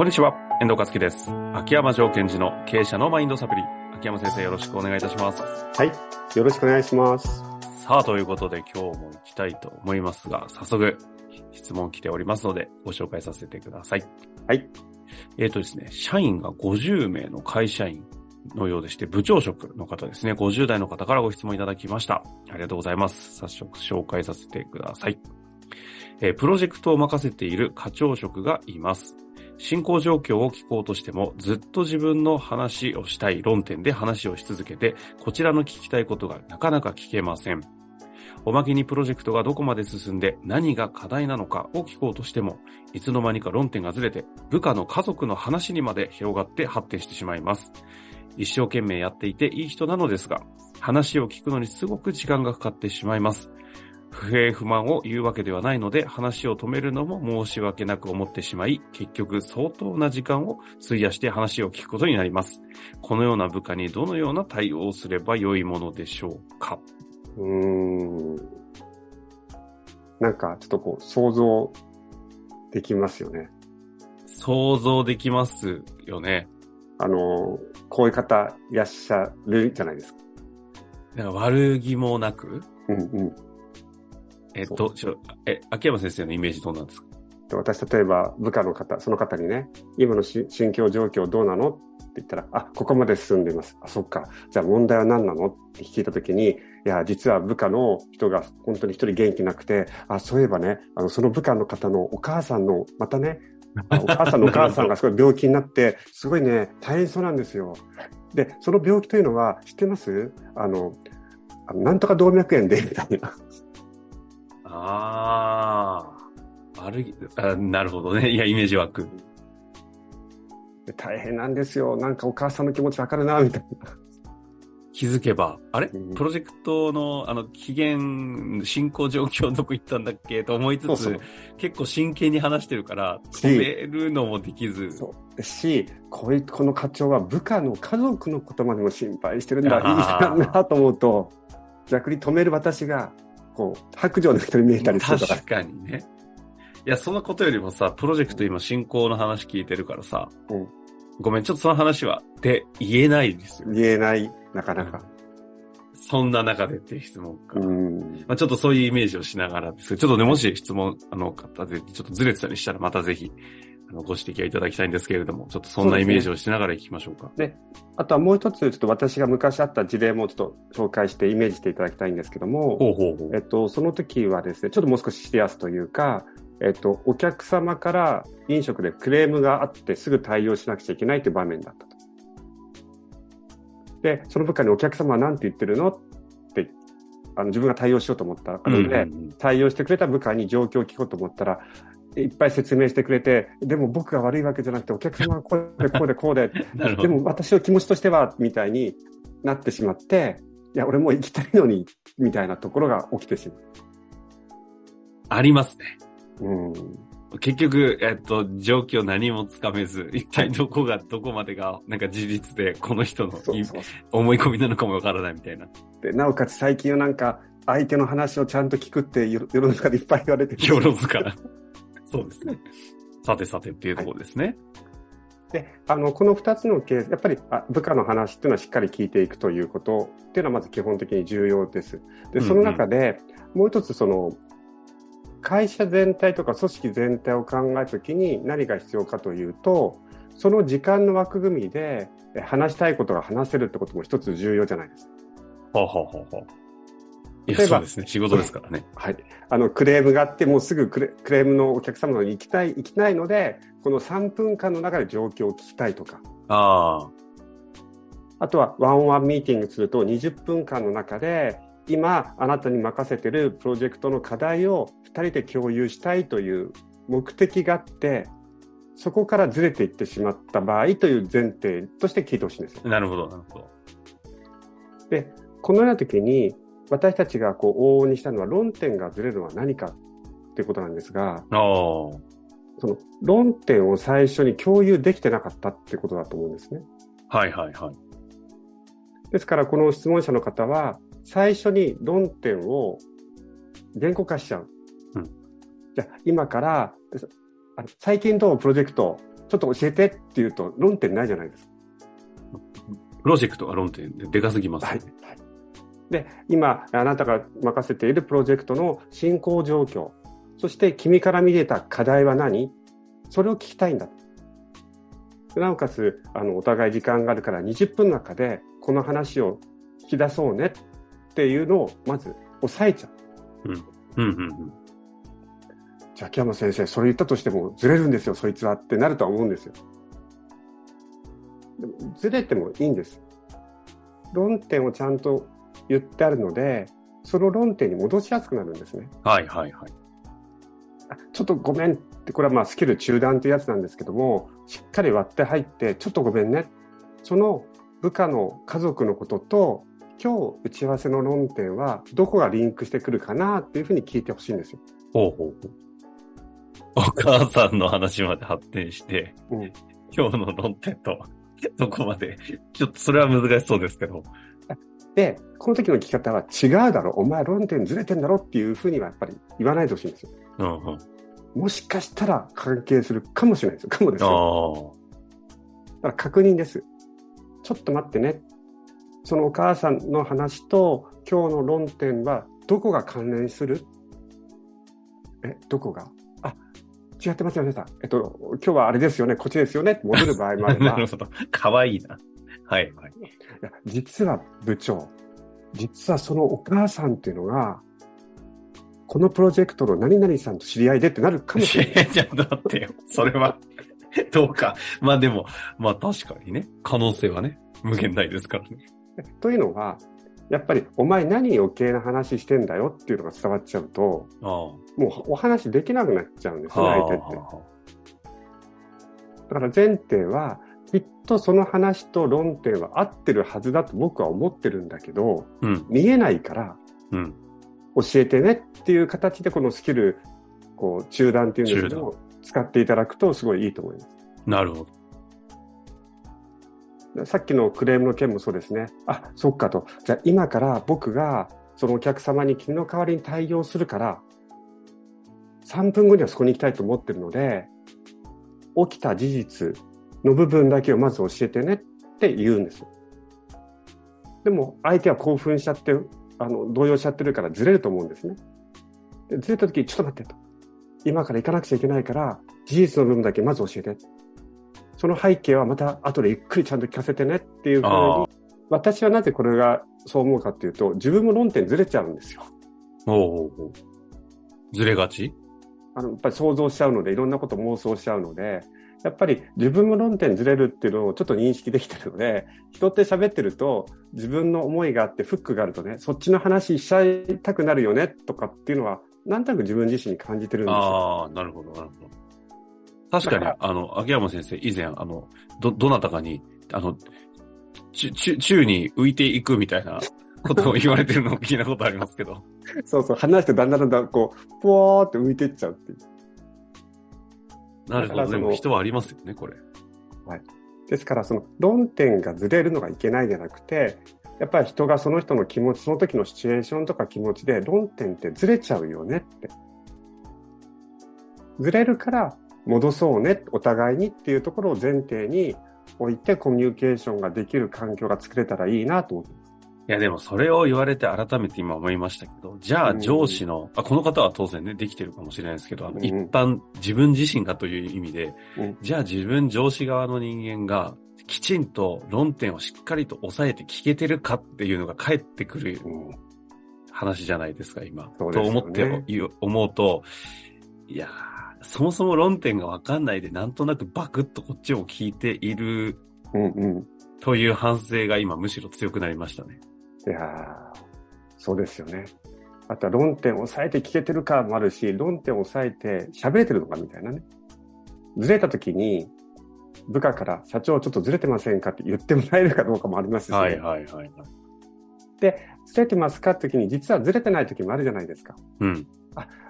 こんにちは、遠藤和樹です。秋山条件時の経営者のマインドサプリ。秋山先生よろしくお願いいたします。はい。よろしくお願いします。さあ、ということで今日も行きたいと思いますが、早速質問来ておりますのでご紹介させてください。はい。えっ、とですね、社員が50名の会社員のようでして、部長職の方ですね、50代の方からご質問いただきました。ありがとうございます。早速紹介させてください。えープロジェクトを任せている課長職がいます。進行状況を聞こうとしても、ずっと自分の話をしたい論点で話をし続けて、こちらの聞きたいことがなかなか聞けません。おまけにプロジェクトがどこまで進んで何が課題なのかを聞こうとしても、いつの間にか論点がずれて、部下の家族の話にまで広がって発展してしまいます。一生懸命やっていていい人なのですが、話を聞くのにすごく時間がかかってしまいます。不平不満を言うわけではないので、話を止めるのも申し訳なく思ってしまい、結局相当な時間を費やして話を聞くことになります。このような部下にどのような対応をすれば良いものでしょうか？うーん。なんか、ちょっとこう、想像できますよね。想像できますよね。あの、こういう方いらっしゃるじゃないですか。なんか悪気もなく、うんうん。えっと、ちょ、え、秋山先生のイメージどうなんですか？で私、例えば部下の方、その方にね、今のし心境状況どうなの？って言ったら、あ、ここまで進んでいます。あ、そっか。じゃあ問題は何なの？って聞いたときに、いや、実は部下の人が本当に一人元気なくて、あ、そういえばね、あの、その部下の方のお母さんの、またね、あお母さんのお母さんが すごい病気になって、すごいね、大変そうなんですよ。で、その病気というのは、知ってます？あのなんとか動脈炎で、みたいな。ああ、悪気あ、なるほどね。いや、イメージ湧く。で大変なんですよ。なんかお母さんの気持ちわかるな、みたいな。気づけば、あれ？うんプロジェクトの、あの、期限、進行状況どこ行ったんだっけ？と思いつつ、そうそう結構真剣に話してるから、し止めるのもできず。そう。し、こういう、この課長は部下の家族のことまでも心配してるんだ、いいなと思うと、逆に止める私が、こう、白状の人に見えたりするとか確。かにね。いや、そのことよりもさ、プロジェクト今進行の話聞いてるからさ、うんごめん、ちょっとその話は、って言えないですよ。言えない、なかなか。そんな中でっていう質問か。うん。まあ、ちょっとそういうイメージをしながらですけど、ちょっとね、もし質問、あの方で、ちょっとずれてたりしたら、またぜひ、あの、ご指摘はいただきたいんですけれども、ちょっとそんなイメージをしながら行きましょうか。あとはもう一つ、ちょっと私が昔あった事例もちょっと紹介してイメージしていただきたいんですけども、ほうほうほう。えっと、その時はですね、ちょっともう少しシリアスというか、えっと、お客様から飲食でクレームがあってすぐ対応しなくちゃいけないという場面だったと。で、その部下にお客様は何て言ってるのって、あの自分が対応しようと思ったので、うんうんうん対応してくれた部下に状況を聞こうと思ったら、いっぱい説明してくれて、でも僕が悪いわけじゃなくて、お客様はこうでこうでこうで。でも私の気持ちとしては、みたいになってしまって、いや、俺もう行きたいのに、みたいなところが起きてしまありますね。う。うん。結局、えっと、状況何もつかめず、一体どこが、どこまでが、なんか事実で、この人の思い込みなのかもわからないみたいな。で、なおかつ最近はなんか、相手の話をちゃんと聞くって世世の中でいっぱい言われてる。評論家から。そうですね。さてさてっていうところですね。で、あの、この二つのケース、やっぱりあ部下の話っていうのはしっかり聞いていくということっていうのはまず基本的に重要です。で、その中で、もう一つその、会社全体とか組織全体を考えたときに何が必要かというと、その時間の枠組みでえ話したいことが話せるってことも一つ重要じゃないですか。ほうほうほうほう。いや、例えばね。仕事ですからね。はい。あの、クレームがあって、もうすぐクレクレームのお客様のに行きたい、行きたいので、この3分間の中で状況を聞きたいとか、ああ。あとはワンワンミーティングすると20分間の中で、今あなたに任せてるプロジェクトの課題を2人で共有したいという目的があって、そこからずれていってしまった場合という前提として聞いてほしいんですよ。なるほど、なるほど。で、このような時に私たちがこう往々にしたのは論点がずれるのは何かっていうことなんですが。その論点を最初に共有できてなかったってことだと思うんですね。はいはいはい。ですから、この質問者の方は、最初に論点を言語化しちゃう。うんじゃあ、今から、あの最近どうプロジェクトちょっと教えてって言うと論点ないじゃないですか。プロジェクトが論点ででかすぎます、はい。で、今、あなたが任せているプロジェクトの進行状況、そして君から見れた課題は何？それを聞きたいんだ。なおかつ、あの、お互い時間があるから20分の中でこの話を引き出そうねっていうのをまず抑えちゃう。うん。うんうんうん。じゃあ、秋山先生、それ言ったとしてもずれるんですよ、そいつはってなるとは思うんですよ。ずれてもいいんです。論点をちゃんと言ってあるので、その論点に戻しやすくなるんですね。はいはいはい。あちょっとごめんって、これはまあスキル中断っていうやつなんですけども、しっかり割って入って、ちょっとごめんね。その部下の家族のことと、今日打ち合わせの論点はどこがリンクしてくるかなっていうふうに聞いてほしいんですよ。ほうほう。お母さんの話まで発展して、うん、今日の論点と、どこまで、ちょっとそれは難しそうですけど。で、この時の聞き方は違うだろ、お前論点ずれてんだろっていうふうにはやっぱり言わないでほしいんですよ。もしかしたら関係するかもしれないですよ。かもですよ。あだから確認です。ちょっと待ってね。そのお母さんの話と今日の論点はどこが関連する？え、どこが？あ、違ってますよね、さん。えっと、今日はあれですよね、こっちですよね戻る場合もああ。れば、ないるほど。かわいいな。はいはい。や実は部長、実はそのお母さんっていうのが、このプロジェクトの何々さんと知り合いでってなるかもしれない。ちょっと待ってよ。それは、どうか。まあでも、まあ確かにね。可能性はね、無限大ですからね。というのは、やっぱりお前何余計な話してんだよっていうのが伝わっちゃうと、あもうお話できなくなっちゃうんですあ。ね、はあ相手って。だから前提は、きっとその話と論点は合ってるはずだと僕は思ってるんだけど、あうん。見えないからうん。教えてねっていう形でこのスキル、こう、中断っていうんですけども、使っていただくとすごいいいと思います。なるほど。さっきのクレームの件もそうですね。あ、そっかと。じゃあ今から僕がそのお客様に君の代わりに対応するから、3分後にはそこに行きたいと思ってるので、起きた事実の部分だけをまず教えてねって言うんですよ。でも相手は興奮しちゃって、あの、動揺しちゃってるからずれると思うんですね。でずれた時、ちょっと待ってと。今から行かなくちゃいけないから、事実の部分だけまず教えて。その背景はまた後でゆっくりちゃんと聞かせてねっていうふうあに、私はなぜこれがそう思うかっていうと、自分も論点ずれちゃうんですよ。おうおずれがち？あの、やっぱり想像しちゃうので、いろんなこと妄想しちゃうので、やっぱり自分も論点ずれるっていうのをちょっと認識できてるので、人って喋ってると自分の思いがあってフックがあるとね、そっちの話しちゃいたくなるよねとかっていうのは、なんとなく自分自身に感じてるんですよ。ああ、なるほど、なるほど。確かにだか、あの、秋山先生、以前、あの、ど、どなたかに、あの、ち、ち、宙に浮いていくみたいなことを言われてるのを聞いたことありますけど。そうそう、話してだんだんだんだんこう、ぽわーって浮いていっちゃうっていう。なるほど。でも人はありますよね、これ。ですから、その論点がずれるのがいけないじゃなくて、やっぱり人がその人の気持ち、その時のシチュエーションとか気持ちで論点ってずれちゃうよねって。ずれるから戻そうね、お互いにっていうところを前提に置いてコミュニケーションができる環境が作れたらいいなと思って。いや、でもそれを言われて改めて今思いましたけど、じゃあうん上司の、あ、この方は当然ね、できてるかもしれないですけど、あの、うん一般自分自身がという意味で、うんじゃあ自分上司側の人間が、きちんと論点をしっかりと抑えて聞けてるかっていうのが返ってくるうん話じゃないですか、今。ねと思って、思うと、いやーそもそも論点がわかんないで、なんとなくバクッとこっちを聞いているうんうん。という反省が今むしろ強くなりましたね。いやーそうですよね。あとは論点を抑えて聞けてるかもあるし、論点を抑えて喋れてるのかみたいなね。ずれた時に、部下から社長ちょっとずれてませんか？って言ってもらえるかどうかもありますし、ね、はいはいはいはい。ずれてますか？って時に実はずれてない時もあるじゃないですか。うん。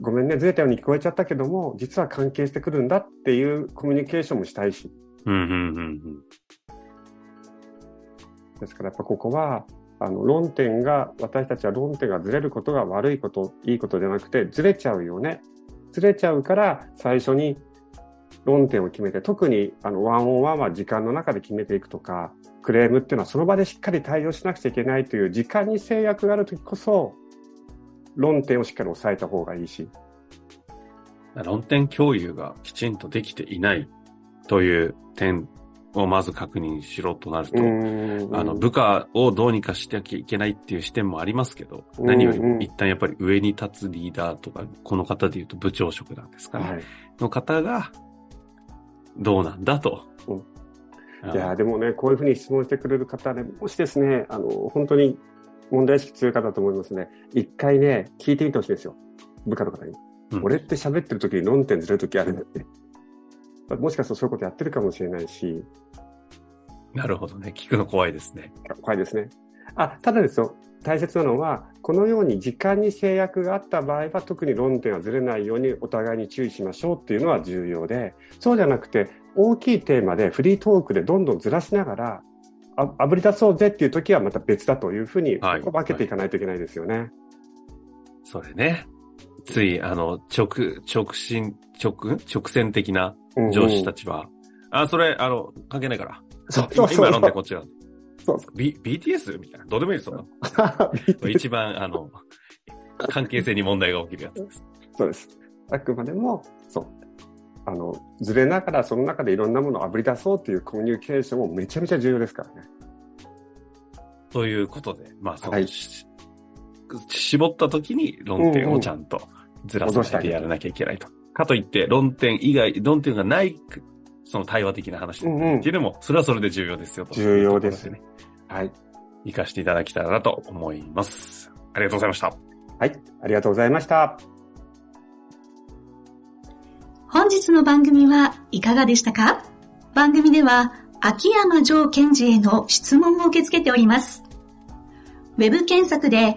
ごめんね、ずれたように聞こえちゃったけども、実は関係してくるんだっていうコミュニケーションもしたいし。うん、うん、うん、ですからやっぱここは、あの、論点が、私たちは論点がずれることが悪いこと、いいことじゃなくて、ずれちゃうよね。ずれちゃうから、最初に、論点を決めて、特にあのワンオンワンは時間の中で決めていくとか、クレームっていうのはその場でしっかり対応しなくちゃいけないという時間に制約があるときこそ、論点をしっかり抑えた方がいいし。論点共有がきちんとできていないという点をまず確認しろとなると、あの、部下をどうにかしていけないっていう視点もありますけど、何よりも一旦やっぱり上に立つリーダーとか、この方で言うと部長職なんですかね、はい、の方が、どうなんだと。いや、でもね、こういうふうに質問してくれる方ね、もしですね、あの、本当に問題意識強い方だと思いますね。一回ね、聞いてみてほしいですよ。部下の方に。うん、俺って喋ってる時に論点ずれる時あるんだって。もしかするとそういうことやってるかもしれないし。なるほどね。聞くの怖いですね。怖いですね。あ、ただですよ。大切なのは、このように時間に制約があった場合は、特に論点はずれないようにお互いに注意しましょうっていうのは重要で、そうじゃなくて、大きいテーマでフリートークでどんどんずらしながら、ああぶり出そうぜっていう時はまた別だというふうに、分けていかないといけないですよね。はいはい、それね。つい、あの、直、直進、直、直線的な上司たちは、あ、それ、あの、関係ないから。そうそうそう今飲んでこっちは。そうそう。B、BTS? みたいな。どうでもいいですよ。一番、あの、関係性に問題が起きるやつです。そうです。あくまでも、そう。あの、ずれながらその中でいろんなものをあぶり出そうというコミュニケーションもめちゃめちゃ重要ですからね。ということで、まあ、その、はい、絞った時に論点をちゃんとずらさせてやらなきゃいけないと。かといって、論点以外、論点がないその対話的な話っていうのも、それはそれで重要ですよと。重要ですね。はい。活かしていただけたらなと思います。ありがとうございました。はい。ありがとうございました。本日の番組はいかがでしたか？番組では、秋山城賢治への質問を受け付けております。ウェブ検索で、